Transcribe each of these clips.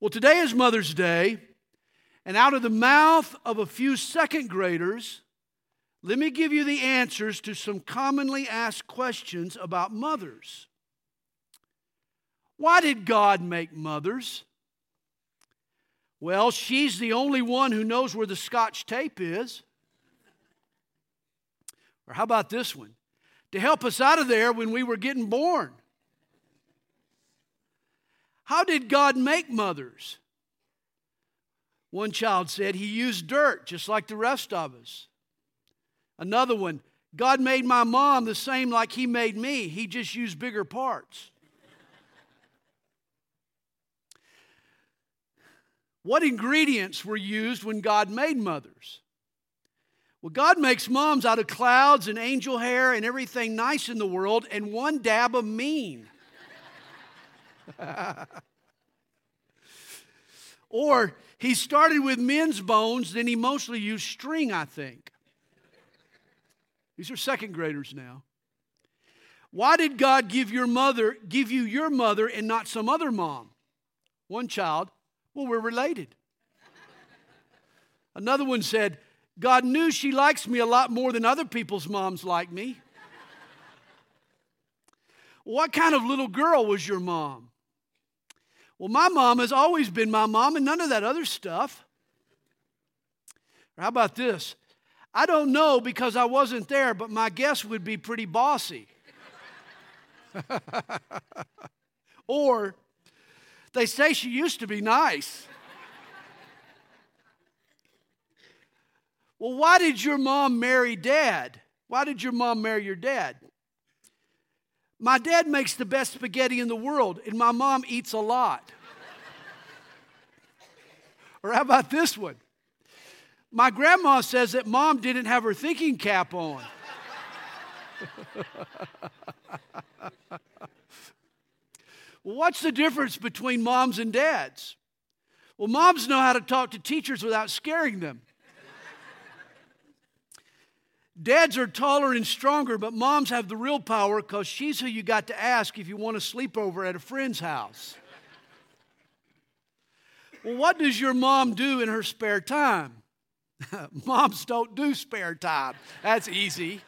Well, today is Mother's Day, and out of the mouth of a few second graders, let me give you the answers to some commonly asked questions about mothers. Why did God make mothers? Well, she's the only one who knows where the scotch tape is. Or how about this one? To help us out of there when we were getting born. How did God make mothers? One child said he used dirt just like the rest of us. Another one, God made my mom the same like he made me, he just used bigger parts. what ingredients were used when God made mothers? Well, God makes moms out of clouds and angel hair and everything nice in the world and one dab of mean. or he started with men's bones, then he mostly used string, I think. These are second graders now. Why did God give your mother, give you your mother and not some other mom? One child, well, we're related. Another one said, God knew she likes me a lot more than other people's moms like me. what kind of little girl was your mom? Well, my mom has always been my mom and none of that other stuff. Or how about this? I don't know because I wasn't there, but my guess would be pretty bossy. or they say she used to be nice. well, why did your mom marry dad? Why did your mom marry your dad? My dad makes the best spaghetti in the world, and my mom eats a lot. or how about this one? My grandma says that mom didn't have her thinking cap on. what's the difference between moms and dads? Well, moms know how to talk to teachers without scaring them. Dads are taller and stronger, but moms have the real power because she's who you got to ask if you want to sleep over at a friend's house. well, what does your mom do in her spare time? Moms don't do spare time. That's easy.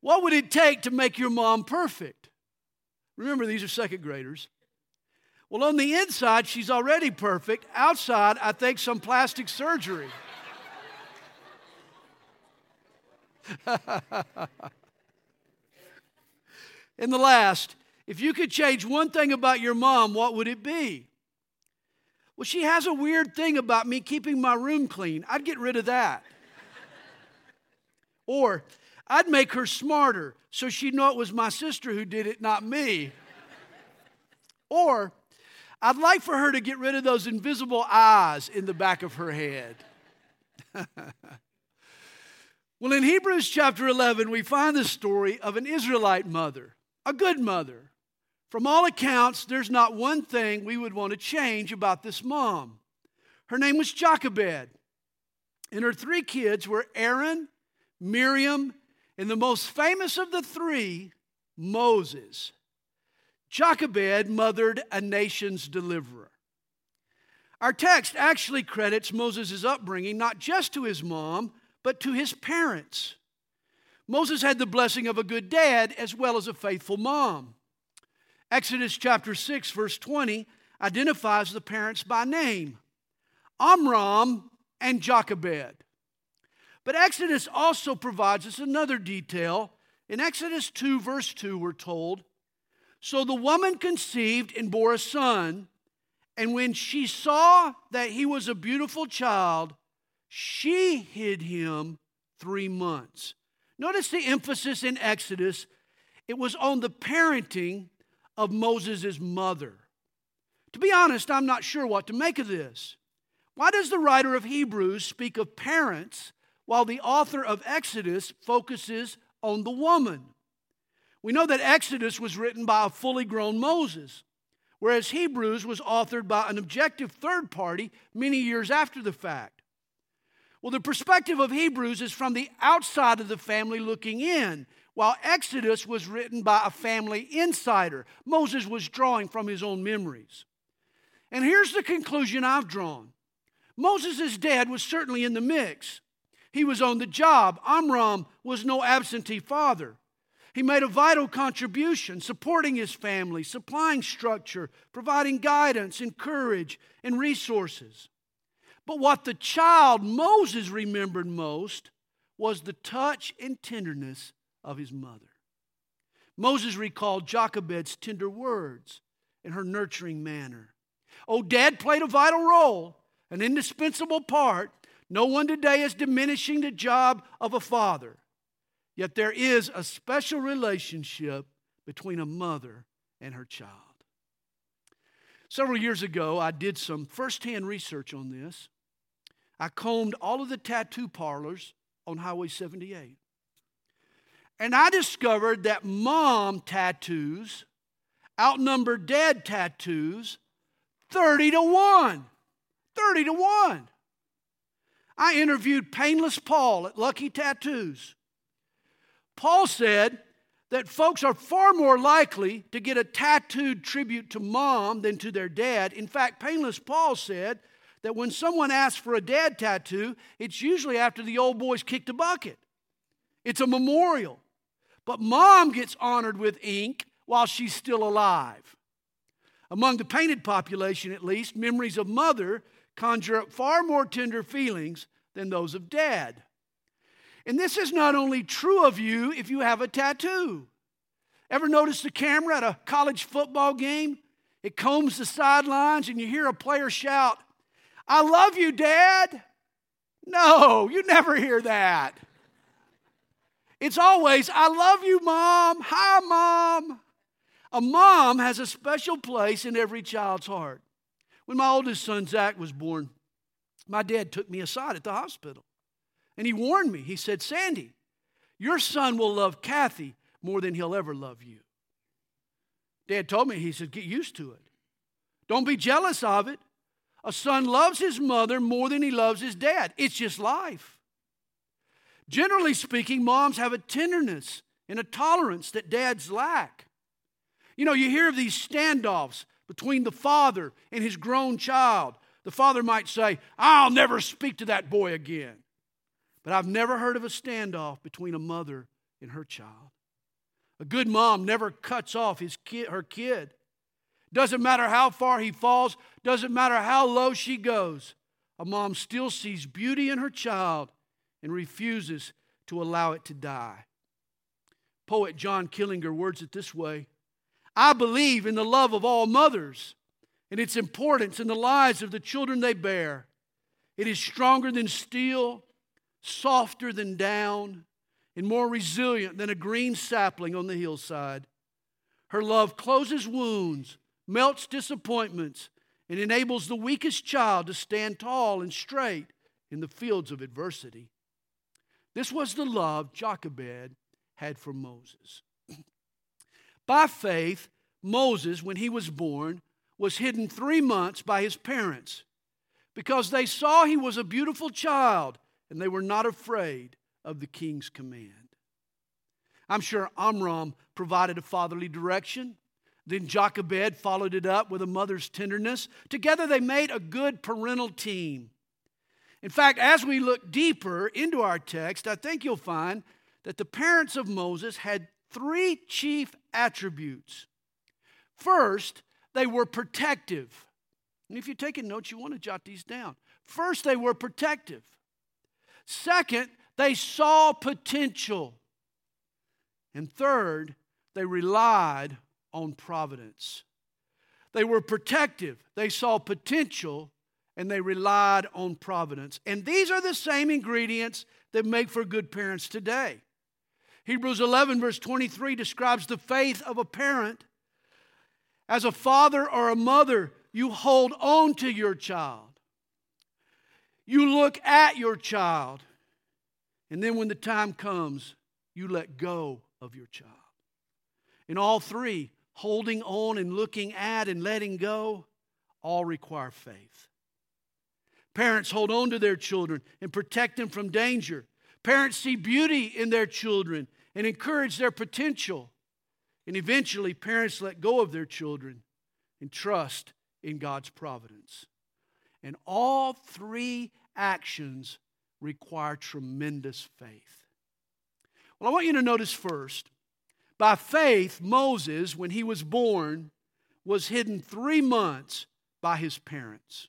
What would it take to make your mom perfect? Remember, these are second graders. Well, on the inside, she's already perfect. Outside, I think some plastic surgery. In the last, if you could change one thing about your mom, what would it be? Well, she has a weird thing about me keeping my room clean. I'd get rid of that. or I'd make her smarter so she'd know it was my sister who did it, not me. or I'd like for her to get rid of those invisible eyes in the back of her head. Well, in Hebrews chapter 11, we find the story of an Israelite mother, a good mother. From all accounts, there's not one thing we would want to change about this mom. Her name was Jochebed, and her three kids were Aaron, Miriam, and the most famous of the three, Moses. Jochebed mothered a nation's deliverer. Our text actually credits Moses' upbringing not just to his mom, but to his parents. Moses had the blessing of a good dad as well as a faithful mom. Exodus chapter 6, verse 20 identifies the parents by name Amram and Jochebed. But Exodus also provides us another detail. In Exodus 2, verse 2, we're told So the woman conceived and bore a son, and when she saw that he was a beautiful child, she hid him three months. Notice the emphasis in Exodus. It was on the parenting of Moses' mother. To be honest, I'm not sure what to make of this. Why does the writer of Hebrews speak of parents while the author of Exodus focuses on the woman? We know that Exodus was written by a fully grown Moses, whereas Hebrews was authored by an objective third party many years after the fact. Well, the perspective of Hebrews is from the outside of the family looking in, while Exodus was written by a family insider. Moses was drawing from his own memories. And here's the conclusion I've drawn Moses' dad was certainly in the mix. He was on the job. Amram was no absentee father. He made a vital contribution, supporting his family, supplying structure, providing guidance and courage and resources. But what the child Moses remembered most was the touch and tenderness of his mother. Moses recalled Jochebed's tender words and her nurturing manner. Oh, dad played a vital role, an indispensable part. No one today is diminishing the job of a father. Yet there is a special relationship between a mother and her child. Several years ago, I did some firsthand research on this. I combed all of the tattoo parlors on Highway 78. And I discovered that mom tattoos outnumber dad tattoos 30 to 1. 30 to 1. I interviewed Painless Paul at Lucky Tattoos. Paul said that folks are far more likely to get a tattooed tribute to mom than to their dad. In fact, Painless Paul said that when someone asks for a dad tattoo, it's usually after the old boys kicked a bucket. It's a memorial. But mom gets honored with ink while she's still alive. Among the painted population, at least, memories of mother conjure up far more tender feelings than those of dad. And this is not only true of you if you have a tattoo. Ever notice the camera at a college football game? It combs the sidelines and you hear a player shout, I love you, Dad. No, you never hear that. It's always, I love you, Mom. Hi, Mom. A mom has a special place in every child's heart. When my oldest son, Zach, was born, my dad took me aside at the hospital and he warned me. He said, Sandy, your son will love Kathy more than he'll ever love you. Dad told me, he said, get used to it. Don't be jealous of it. A son loves his mother more than he loves his dad. It's just life. Generally speaking, moms have a tenderness and a tolerance that dads lack. You know, you hear of these standoffs between the father and his grown child. The father might say, I'll never speak to that boy again. But I've never heard of a standoff between a mother and her child. A good mom never cuts off his kid, her kid. Doesn't matter how far he falls, doesn't matter how low she goes. A mom still sees beauty in her child and refuses to allow it to die. Poet John Killinger words it this way I believe in the love of all mothers and its importance in the lives of the children they bear. It is stronger than steel, softer than down, and more resilient than a green sapling on the hillside. Her love closes wounds, melts disappointments, and enables the weakest child to stand tall and straight in the fields of adversity. This was the love Jochebed had for Moses. by faith, Moses, when he was born, was hidden three months by his parents because they saw he was a beautiful child and they were not afraid of the king's command. I'm sure Amram provided a fatherly direction. Then Jochebed followed it up with a mother's tenderness. Together they made a good parental team. In fact, as we look deeper into our text, I think you'll find that the parents of Moses had three chief attributes. First, they were protective. And if you're taking notes, you want to jot these down. First, they were protective. Second, they saw potential. And third, they relied on providence. They were protective, they saw potential, and they relied on providence. And these are the same ingredients that make for good parents today. Hebrews 11, verse 23 describes the faith of a parent. As a father or a mother, you hold on to your child. You look at your child. And then when the time comes, you let go of your child. In all three, holding on and looking at and letting go, all require faith. Parents hold on to their children and protect them from danger. Parents see beauty in their children and encourage their potential. And eventually, parents let go of their children and trust in God's providence. And all three actions require tremendous faith. Well, I want you to notice first by faith, Moses, when he was born, was hidden three months by his parents.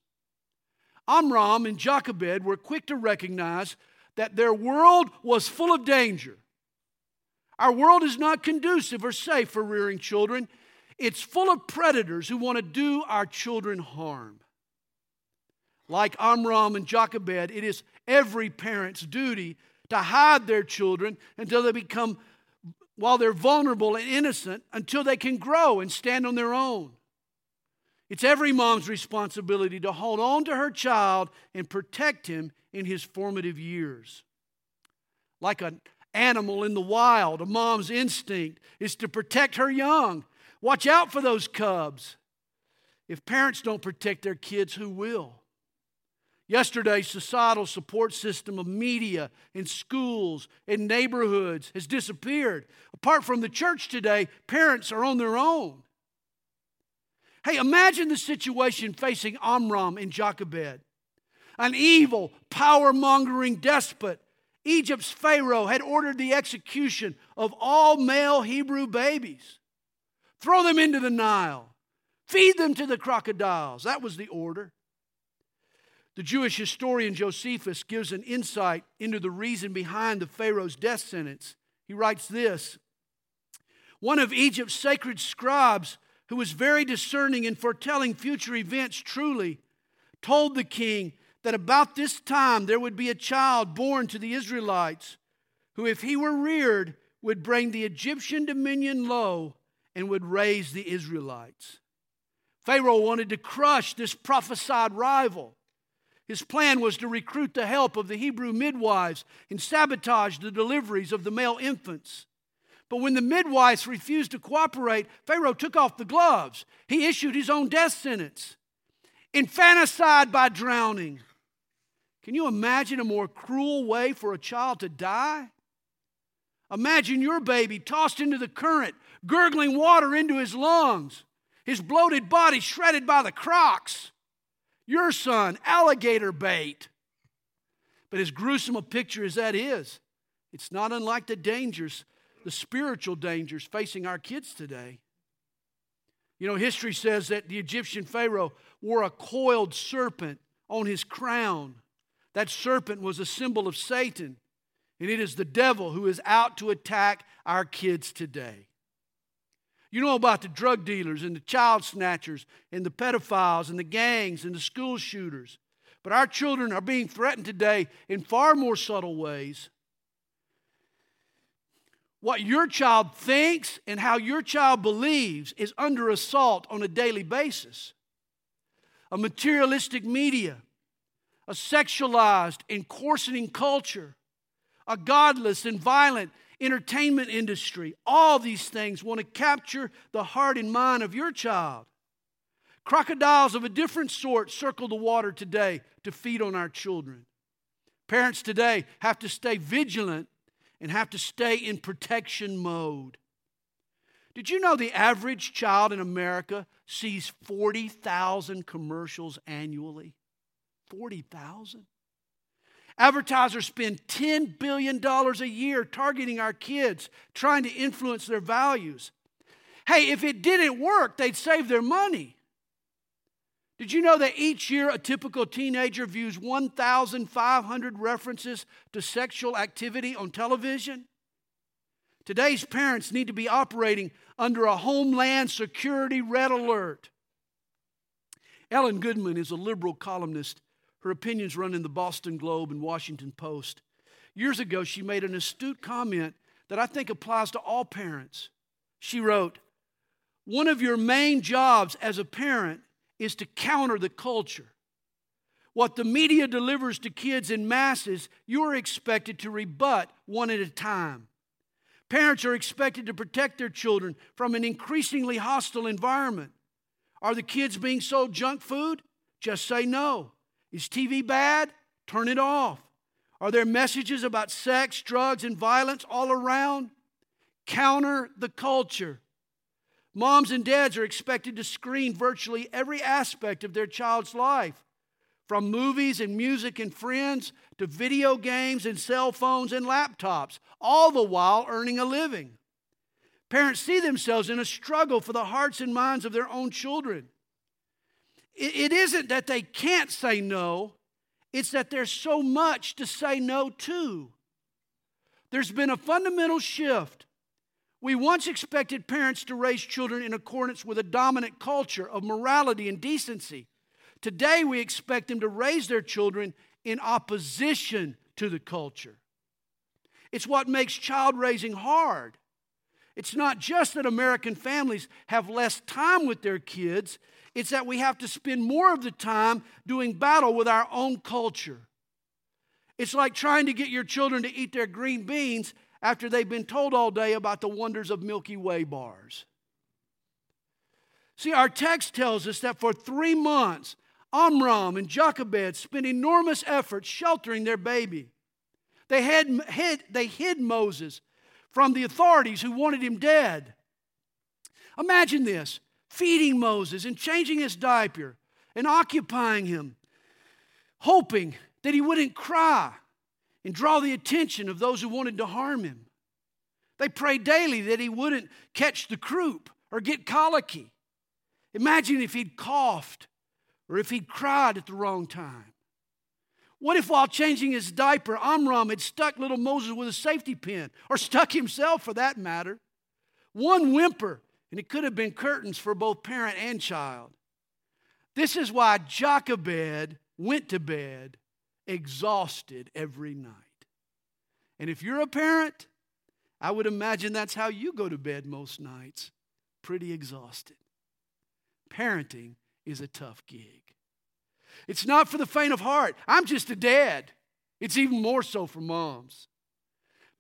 Amram and Jochebed were quick to recognize that their world was full of danger. Our world is not conducive or safe for rearing children. It's full of predators who want to do our children harm. Like Amram and Jochebed, it is every parent's duty to hide their children until they become, while they're vulnerable and innocent, until they can grow and stand on their own. It's every mom's responsibility to hold on to her child and protect him in his formative years. Like an animal in the wild, a mom's instinct is to protect her young. Watch out for those cubs. If parents don't protect their kids, who will? Yesterday's societal support system of media and schools and neighborhoods has disappeared. Apart from the church today, parents are on their own. Hey, imagine the situation facing Amram and Jochebed. An evil, power mongering despot, Egypt's Pharaoh, had ordered the execution of all male Hebrew babies. Throw them into the Nile, feed them to the crocodiles. That was the order. The Jewish historian Josephus gives an insight into the reason behind the Pharaoh's death sentence. He writes this One of Egypt's sacred scribes, who was very discerning in foretelling future events truly, told the king that about this time there would be a child born to the Israelites who, if he were reared, would bring the Egyptian dominion low and would raise the Israelites. Pharaoh wanted to crush this prophesied rival. His plan was to recruit the help of the Hebrew midwives and sabotage the deliveries of the male infants. But when the midwives refused to cooperate, Pharaoh took off the gloves. He issued his own death sentence infanticide by drowning. Can you imagine a more cruel way for a child to die? Imagine your baby tossed into the current, gurgling water into his lungs, his bloated body shredded by the crocs. Your son, alligator bait. But as gruesome a picture as that is, it's not unlike the dangers, the spiritual dangers facing our kids today. You know, history says that the Egyptian Pharaoh wore a coiled serpent on his crown. That serpent was a symbol of Satan, and it is the devil who is out to attack our kids today. You know about the drug dealers and the child snatchers and the pedophiles and the gangs and the school shooters. But our children are being threatened today in far more subtle ways. What your child thinks and how your child believes is under assault on a daily basis. A materialistic media, a sexualized and coarsening culture, a godless and violent entertainment industry, all these things want to capture the heart and mind of your child. Crocodiles of a different sort circle the water today to feed on our children. Parents today have to stay vigilant and have to stay in protection mode. Did you know the average child in America sees 40,000 commercials annually? 40,000? Advertisers spend $10 billion a year targeting our kids, trying to influence their values. Hey, if it didn't work, they'd save their money. Did you know that each year a typical teenager views 1,500 references to sexual activity on television? Today's parents need to be operating under a homeland security red alert. Ellen Goodman is a liberal columnist her opinions run in the Boston Globe and Washington Post. Years ago, she made an astute comment that I think applies to all parents. She wrote, One of your main jobs as a parent is to counter the culture. What the media delivers to kids in masses, you are expected to rebut one at a time. Parents are expected to protect their children from an increasingly hostile environment. Are the kids being sold junk food? Just say no. Is TV bad? Turn it off. Are there messages about sex, drugs, and violence all around? Counter the culture. Moms and dads are expected to screen virtually every aspect of their child's life, from movies and music and friends to video games and cell phones and laptops, all the while earning a living. Parents see themselves in a struggle for the hearts and minds of their own children. It isn't that they can't say no, it's that there's so much to say no to. There's been a fundamental shift. We once expected parents to raise children in accordance with a dominant culture of morality and decency. Today, we expect them to raise their children in opposition to the culture. It's what makes child raising hard. It's not just that American families have less time with their kids, it's that we have to spend more of the time doing battle with our own culture. It's like trying to get your children to eat their green beans after they've been told all day about the wonders of Milky Way bars. See, our text tells us that for three months, Amram and Jochebed spent enormous effort sheltering their baby. They, had, hid, they hid Moses from the authorities who wanted him dead. Imagine this feeding Moses and changing his diaper and occupying him, hoping that he wouldn't cry and draw the attention of those who wanted to harm him. They prayed daily that he wouldn't catch the croup or get colicky. Imagine if he'd coughed or if he'd cried at the wrong time. What if while changing his diaper, Amram had stuck little Moses with a safety pin, or stuck himself for that matter? One whimper, and it could have been curtains for both parent and child. This is why Jochebed went to bed exhausted every night. And if you're a parent, I would imagine that's how you go to bed most nights, pretty exhausted. Parenting is a tough gig. It's not for the faint of heart. I'm just a dad. It's even more so for moms.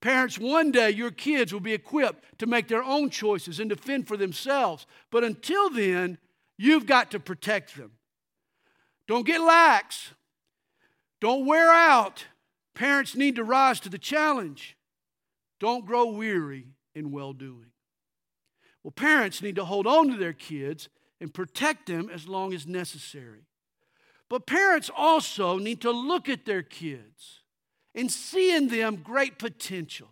Parents, one day your kids will be equipped to make their own choices and to fend for themselves. But until then, you've got to protect them. Don't get lax. Don't wear out. Parents need to rise to the challenge. Don't grow weary in well doing. Well, parents need to hold on to their kids and protect them as long as necessary. But parents also need to look at their kids and see in them great potential.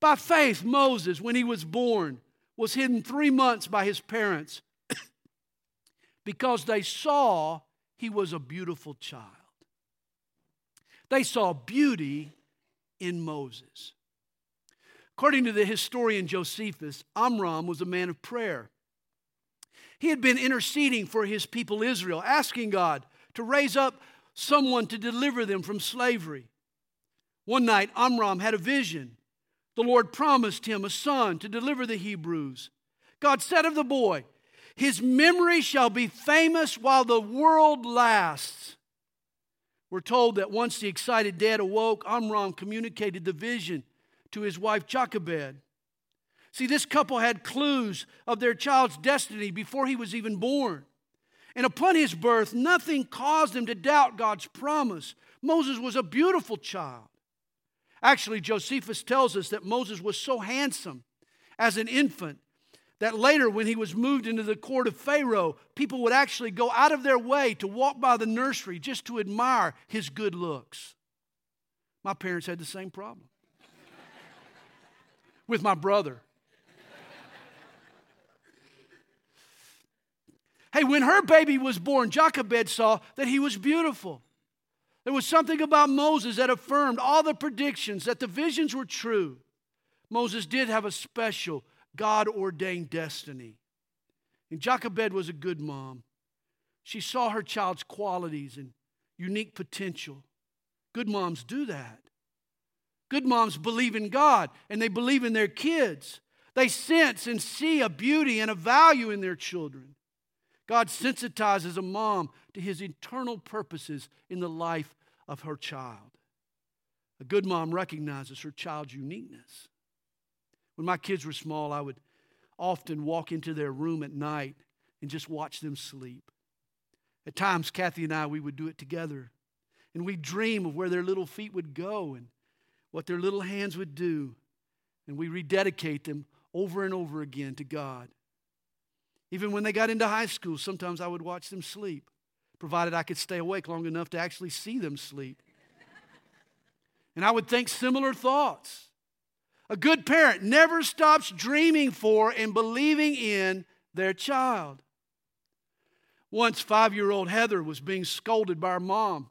By faith, Moses, when he was born, was hidden three months by his parents because they saw he was a beautiful child. They saw beauty in Moses. According to the historian Josephus, Amram was a man of prayer. He had been interceding for his people Israel, asking God to raise up someone to deliver them from slavery. One night, Amram had a vision. The Lord promised him a son to deliver the Hebrews. God said of the boy, His memory shall be famous while the world lasts. We're told that once the excited dad awoke, Amram communicated the vision to his wife Jochebed. See, this couple had clues of their child's destiny before he was even born. And upon his birth, nothing caused them to doubt God's promise. Moses was a beautiful child. Actually, Josephus tells us that Moses was so handsome as an infant that later, when he was moved into the court of Pharaoh, people would actually go out of their way to walk by the nursery just to admire his good looks. My parents had the same problem with my brother. hey, when her baby was born, Jochebed saw that he was beautiful. There was something about Moses that affirmed all the predictions that the visions were true. Moses did have a special God ordained destiny. And Jochebed was a good mom. She saw her child's qualities and unique potential. Good moms do that. Good moms believe in God and they believe in their kids. They sense and see a beauty and a value in their children. God sensitizes a mom to his eternal purposes in the life of her child. A good mom recognizes her child's uniqueness. When my kids were small, I would often walk into their room at night and just watch them sleep. At times, Kathy and I, we would do it together. And we'd dream of where their little feet would go and what their little hands would do. And we rededicate them over and over again to God. Even when they got into high school, sometimes I would watch them sleep, provided I could stay awake long enough to actually see them sleep. and I would think similar thoughts. A good parent never stops dreaming for and believing in their child. Once, five year old Heather was being scolded by her mom.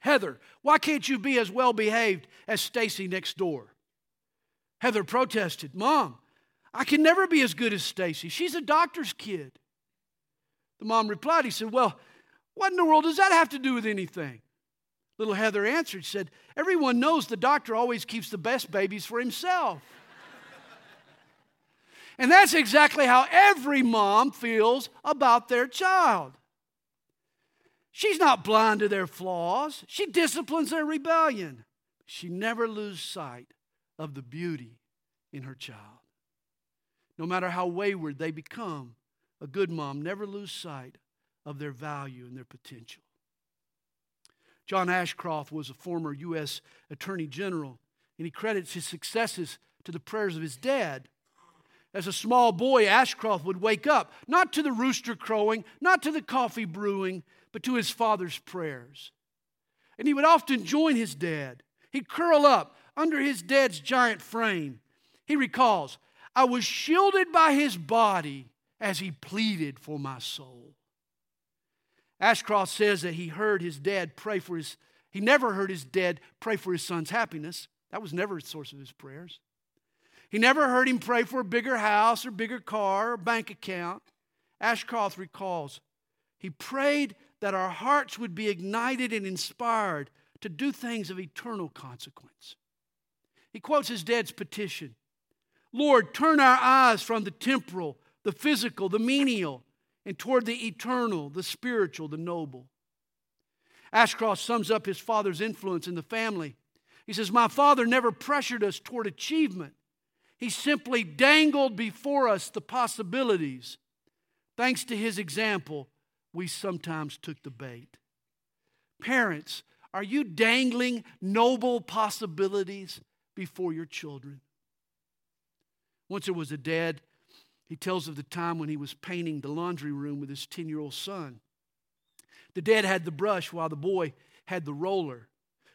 Heather, why can't you be as well behaved as Stacy next door? Heather protested, Mom, I can never be as good as Stacy. She's a doctor's kid. The mom replied, He said, Well, what in the world does that have to do with anything? Little Heather answered, said, Everyone knows the doctor always keeps the best babies for himself. and that's exactly how every mom feels about their child. She's not blind to their flaws, she disciplines their rebellion. She never loses sight of the beauty in her child. No matter how wayward they become, a good mom never loses sight of their value and their potential. John Ashcroft was a former U.S. Attorney General, and he credits his successes to the prayers of his dad. As a small boy, Ashcroft would wake up, not to the rooster crowing, not to the coffee brewing, but to his father's prayers. And he would often join his dad. He'd curl up under his dad's giant frame. He recalls, I was shielded by his body as he pleaded for my soul. Ashcroft says that he heard his dad pray for his, he never heard his dad pray for his son's happiness. That was never the source of his prayers. He never heard him pray for a bigger house or bigger car or bank account. Ashcroft recalls, he prayed that our hearts would be ignited and inspired to do things of eternal consequence. He quotes his dad's petition Lord, turn our eyes from the temporal, the physical, the menial, and toward the eternal, the spiritual, the noble. Ashcroft sums up his father's influence in the family. He says, My father never pressured us toward achievement. He simply dangled before us the possibilities. Thanks to his example, we sometimes took the bait. Parents, are you dangling noble possibilities before your children? Once there was a dad he tells of the time when he was painting the laundry room with his 10 year old son. The dad had the brush while the boy had the roller.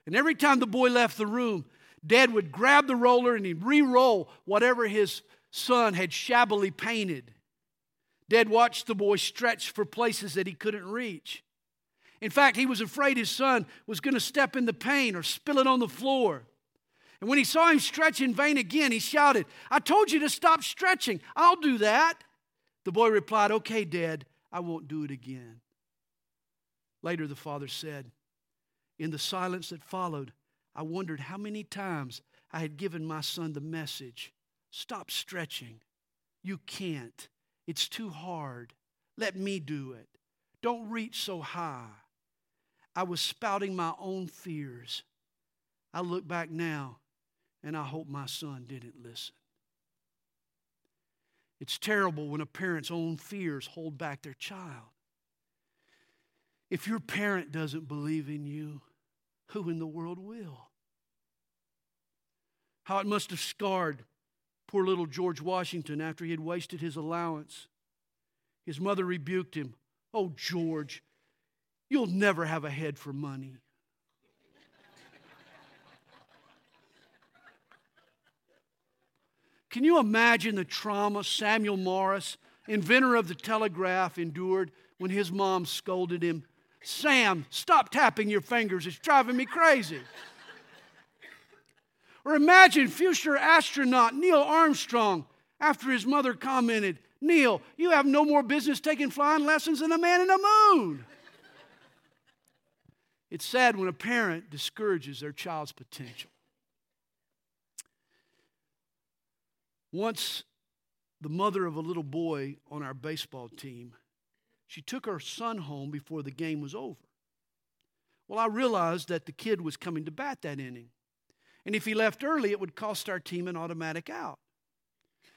And every time the boy left the room, dad would grab the roller and he'd re roll whatever his son had shabbily painted. Dad watched the boy stretch for places that he couldn't reach. In fact, he was afraid his son was going to step in the paint or spill it on the floor. And when he saw him stretch in vain again, he shouted, I told you to stop stretching. I'll do that. The boy replied, Okay, Dad, I won't do it again. Later, the father said, In the silence that followed, I wondered how many times I had given my son the message Stop stretching. You can't. It's too hard. Let me do it. Don't reach so high. I was spouting my own fears. I look back now and I hope my son didn't listen. It's terrible when a parent's own fears hold back their child. If your parent doesn't believe in you, who in the world will? How it must have scarred poor little George Washington after he had wasted his allowance. His mother rebuked him. Oh, George, you'll never have a head for money. Can you imagine the trauma Samuel Morse, inventor of the telegraph, endured when his mom scolded him? Sam, stop tapping your fingers. It's driving me crazy. or imagine future astronaut Neil Armstrong after his mother commented, Neil, you have no more business taking flying lessons than a man in the moon. It's sad when a parent discourages their child's potential. Once, the mother of a little boy on our baseball team, she took her son home before the game was over. Well, I realized that the kid was coming to bat that inning. And if he left early, it would cost our team an automatic out.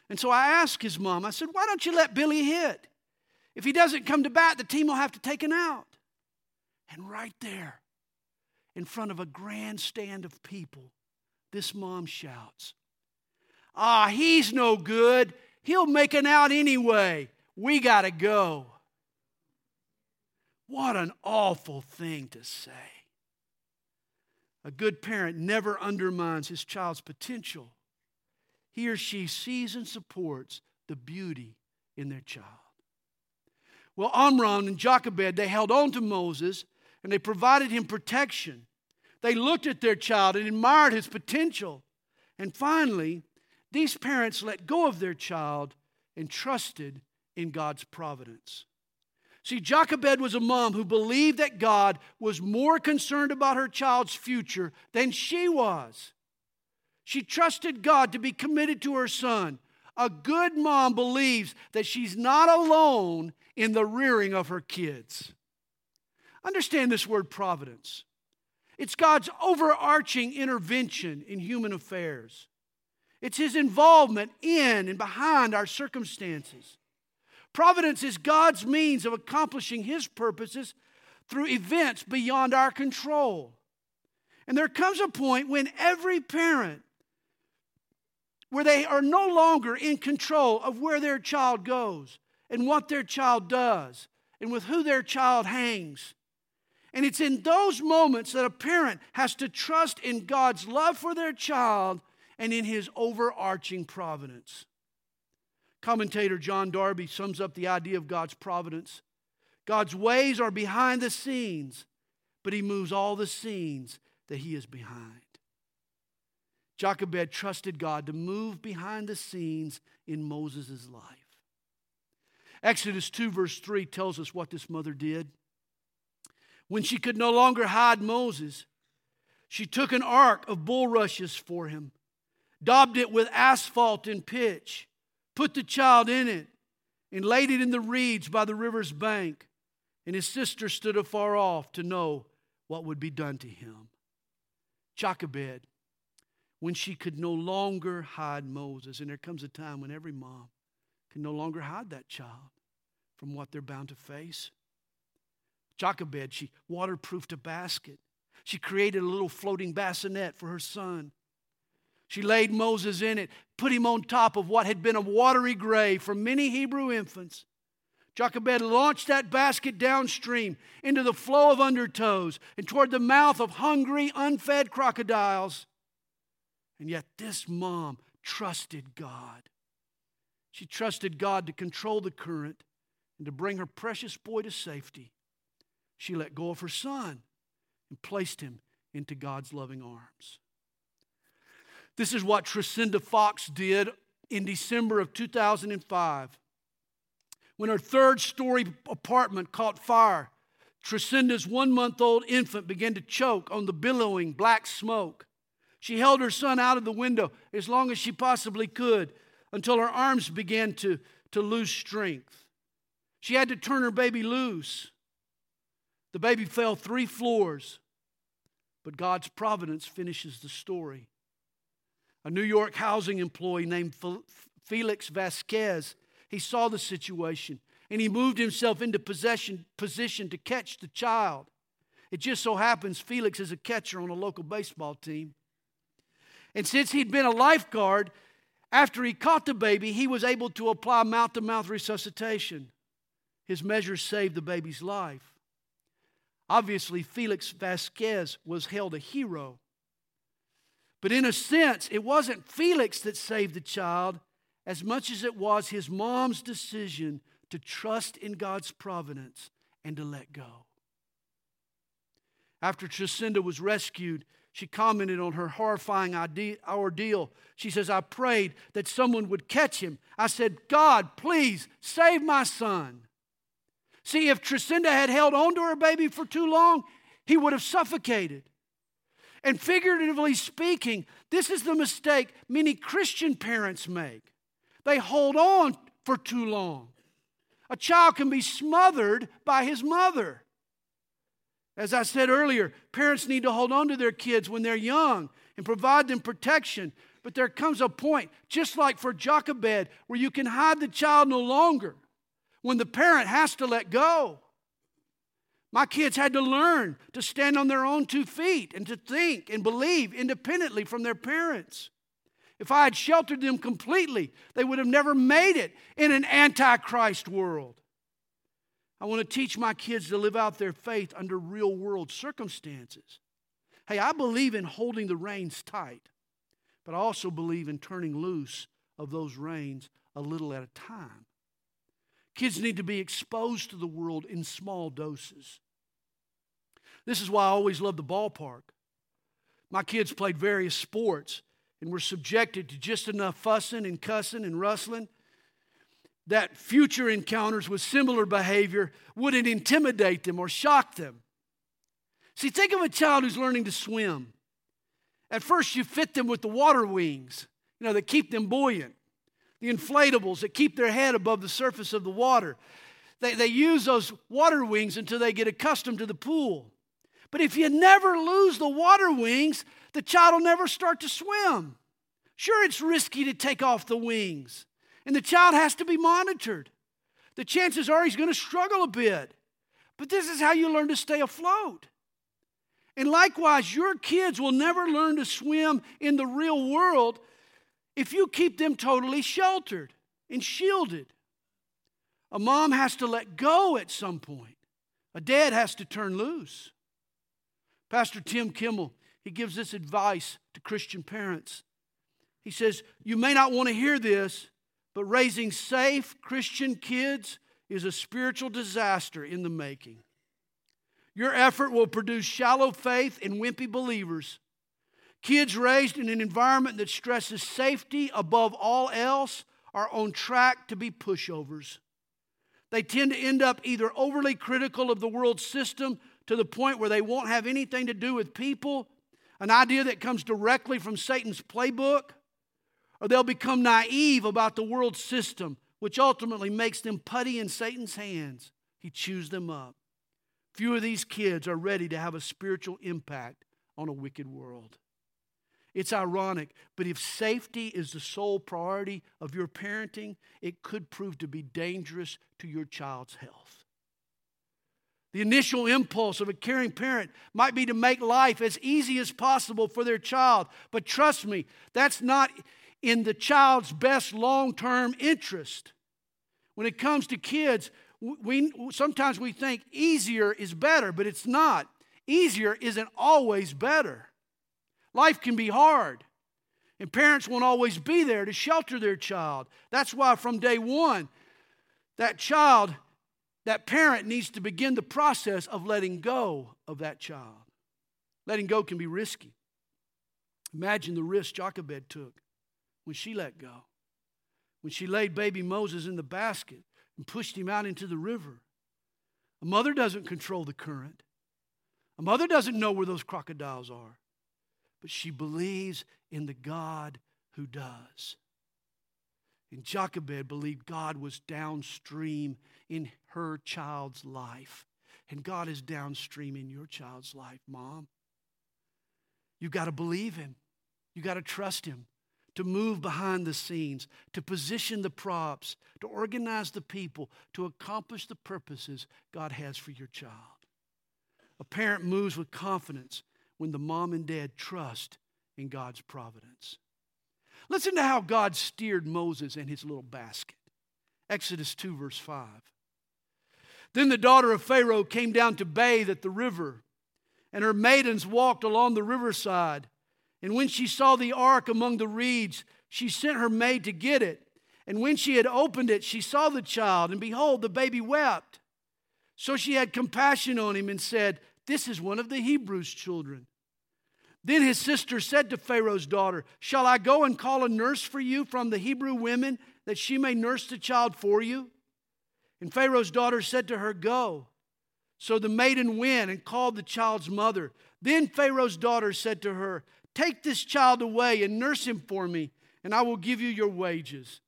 And so I asked his mom, I said, why don't you let Billy hit? If he doesn't come to bat, the team will have to take him out. And right there, in front of a grandstand of people, this mom shouts, Ah, he's no good. He'll make an out anyway. We got to go. What an awful thing to say. A good parent never undermines his child's potential. He or she sees and supports the beauty in their child. Well, Amram and Jochebed, they held on to Moses and they provided him protection. They looked at their child and admired his potential. And finally, these parents let go of their child and trusted in God's providence. See, Jochebed was a mom who believed that God was more concerned about her child's future than she was. She trusted God to be committed to her son. A good mom believes that she's not alone in the rearing of her kids. Understand this word providence. It's God's overarching intervention in human affairs. It's His involvement in and behind our circumstances. Providence is God's means of accomplishing His purposes through events beyond our control. And there comes a point when every parent, where they are no longer in control of where their child goes and what their child does and with who their child hangs. And it's in those moments that a parent has to trust in God's love for their child and in his overarching providence. Commentator John Darby sums up the idea of God's providence. God's ways are behind the scenes, but he moves all the scenes that he is behind. Jochebed trusted God to move behind the scenes in Moses' life. Exodus 2, verse 3 tells us what this mother did. When she could no longer hide Moses, she took an ark of bulrushes for him, daubed it with asphalt and pitch put the child in it, and laid it in the reeds by the river's bank. And his sister stood afar off to know what would be done to him. Jochebed, when she could no longer hide Moses, and there comes a time when every mom can no longer hide that child from what they're bound to face. Jochebed, she waterproofed a basket. She created a little floating bassinet for her son. She laid Moses in it, put him on top of what had been a watery grave for many Hebrew infants. Jochebed launched that basket downstream into the flow of undertows and toward the mouth of hungry, unfed crocodiles. And yet, this mom trusted God. She trusted God to control the current and to bring her precious boy to safety. She let go of her son and placed him into God's loving arms. This is what Trecinda Fox did in December of 2005. When her third story apartment caught fire, Trecinda's one month old infant began to choke on the billowing black smoke. She held her son out of the window as long as she possibly could until her arms began to, to lose strength. She had to turn her baby loose. The baby fell three floors, but God's providence finishes the story. A New York housing employee named Felix Vasquez, he saw the situation and he moved himself into possession, position to catch the child. It just so happens Felix is a catcher on a local baseball team. And since he'd been a lifeguard, after he caught the baby, he was able to apply mouth to mouth resuscitation. His measures saved the baby's life. Obviously, Felix Vasquez was held a hero but in a sense, it wasn't Felix that saved the child as much as it was his mom's decision to trust in God's providence and to let go. After Trecinda was rescued, she commented on her horrifying ordeal. She says, I prayed that someone would catch him. I said, God, please save my son. See, if Trecinda had held on to her baby for too long, he would have suffocated. And figuratively speaking, this is the mistake many Christian parents make. They hold on for too long. A child can be smothered by his mother. As I said earlier, parents need to hold on to their kids when they're young and provide them protection. But there comes a point, just like for Jochebed, where you can hide the child no longer, when the parent has to let go. My kids had to learn to stand on their own two feet and to think and believe independently from their parents. If I had sheltered them completely, they would have never made it in an antichrist world. I want to teach my kids to live out their faith under real world circumstances. Hey, I believe in holding the reins tight, but I also believe in turning loose of those reins a little at a time. Kids need to be exposed to the world in small doses. This is why I always loved the ballpark. My kids played various sports and were subjected to just enough fussing and cussing and rustling that future encounters with similar behavior wouldn't intimidate them or shock them. See, think of a child who's learning to swim. At first, you fit them with the water wings, you know, that keep them buoyant, the inflatables that keep their head above the surface of the water. They, they use those water wings until they get accustomed to the pool. But if you never lose the water wings, the child will never start to swim. Sure, it's risky to take off the wings, and the child has to be monitored. The chances are he's going to struggle a bit. But this is how you learn to stay afloat. And likewise, your kids will never learn to swim in the real world if you keep them totally sheltered and shielded. A mom has to let go at some point, a dad has to turn loose. Pastor Tim Kimmel, he gives this advice to Christian parents. He says, You may not want to hear this, but raising safe Christian kids is a spiritual disaster in the making. Your effort will produce shallow faith and wimpy believers. Kids raised in an environment that stresses safety above all else are on track to be pushovers. They tend to end up either overly critical of the world system to the point where they won't have anything to do with people, an idea that comes directly from Satan's playbook, or they'll become naive about the world system, which ultimately makes them putty in Satan's hands. He chews them up. Few of these kids are ready to have a spiritual impact on a wicked world. It's ironic, but if safety is the sole priority of your parenting, it could prove to be dangerous to your child's health. The initial impulse of a caring parent might be to make life as easy as possible for their child. But trust me, that's not in the child's best long term interest. When it comes to kids, we, sometimes we think easier is better, but it's not. Easier isn't always better. Life can be hard, and parents won't always be there to shelter their child. That's why from day one, that child that parent needs to begin the process of letting go of that child. Letting go can be risky. Imagine the risk Jochebed took when she let go, when she laid baby Moses in the basket and pushed him out into the river. A mother doesn't control the current, a mother doesn't know where those crocodiles are, but she believes in the God who does. And Jochebed believed God was downstream in her child's life. And God is downstream in your child's life, mom. You've got to believe Him. You've got to trust Him to move behind the scenes, to position the props, to organize the people, to accomplish the purposes God has for your child. A parent moves with confidence when the mom and dad trust in God's providence. Listen to how God steered Moses and his little basket. Exodus 2, verse 5. Then the daughter of Pharaoh came down to bathe at the river, and her maidens walked along the riverside. And when she saw the ark among the reeds, she sent her maid to get it. And when she had opened it, she saw the child, and behold, the baby wept. So she had compassion on him and said, This is one of the Hebrews' children. Then his sister said to Pharaoh's daughter, Shall I go and call a nurse for you from the Hebrew women that she may nurse the child for you? And Pharaoh's daughter said to her, Go. So the maiden went and called the child's mother. Then Pharaoh's daughter said to her, Take this child away and nurse him for me, and I will give you your wages.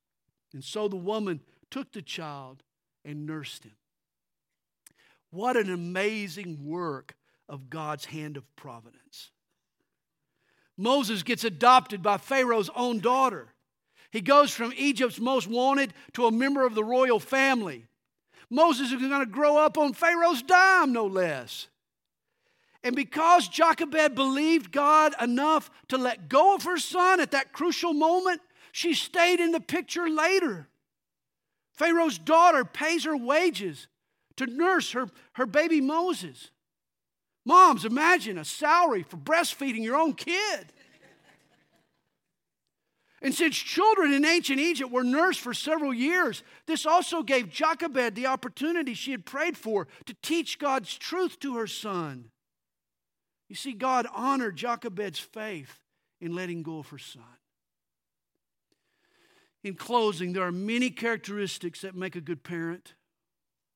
And so the woman took the child and nursed him. What an amazing work of God's hand of providence. Moses gets adopted by Pharaoh's own daughter. He goes from Egypt's most wanted to a member of the royal family. Moses is going to grow up on Pharaoh's dime, no less. And because Jochebed believed God enough to let go of her son at that crucial moment, she stayed in the picture later. Pharaoh's daughter pays her wages to nurse her, her baby Moses. Moms, imagine a salary for breastfeeding your own kid. And since children in ancient Egypt were nursed for several years, this also gave Jochebed the opportunity she had prayed for to teach God's truth to her son. You see, God honored Jochebed's faith in letting go of her son. In closing, there are many characteristics that make a good parent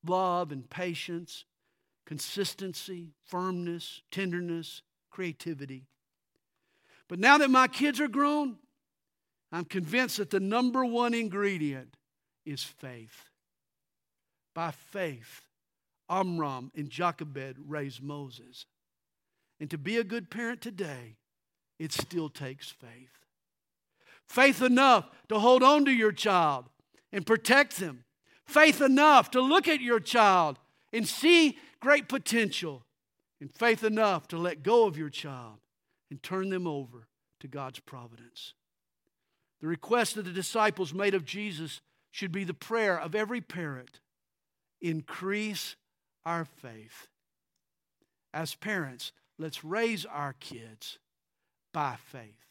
love and patience, consistency, firmness, tenderness, creativity. But now that my kids are grown, I'm convinced that the number one ingredient is faith. By faith, Amram and Jochebed raised Moses. And to be a good parent today, it still takes faith. Faith enough to hold on to your child and protect them. Faith enough to look at your child and see great potential. And faith enough to let go of your child and turn them over to God's providence. The request that the disciples made of Jesus should be the prayer of every parent increase our faith. As parents, let's raise our kids by faith.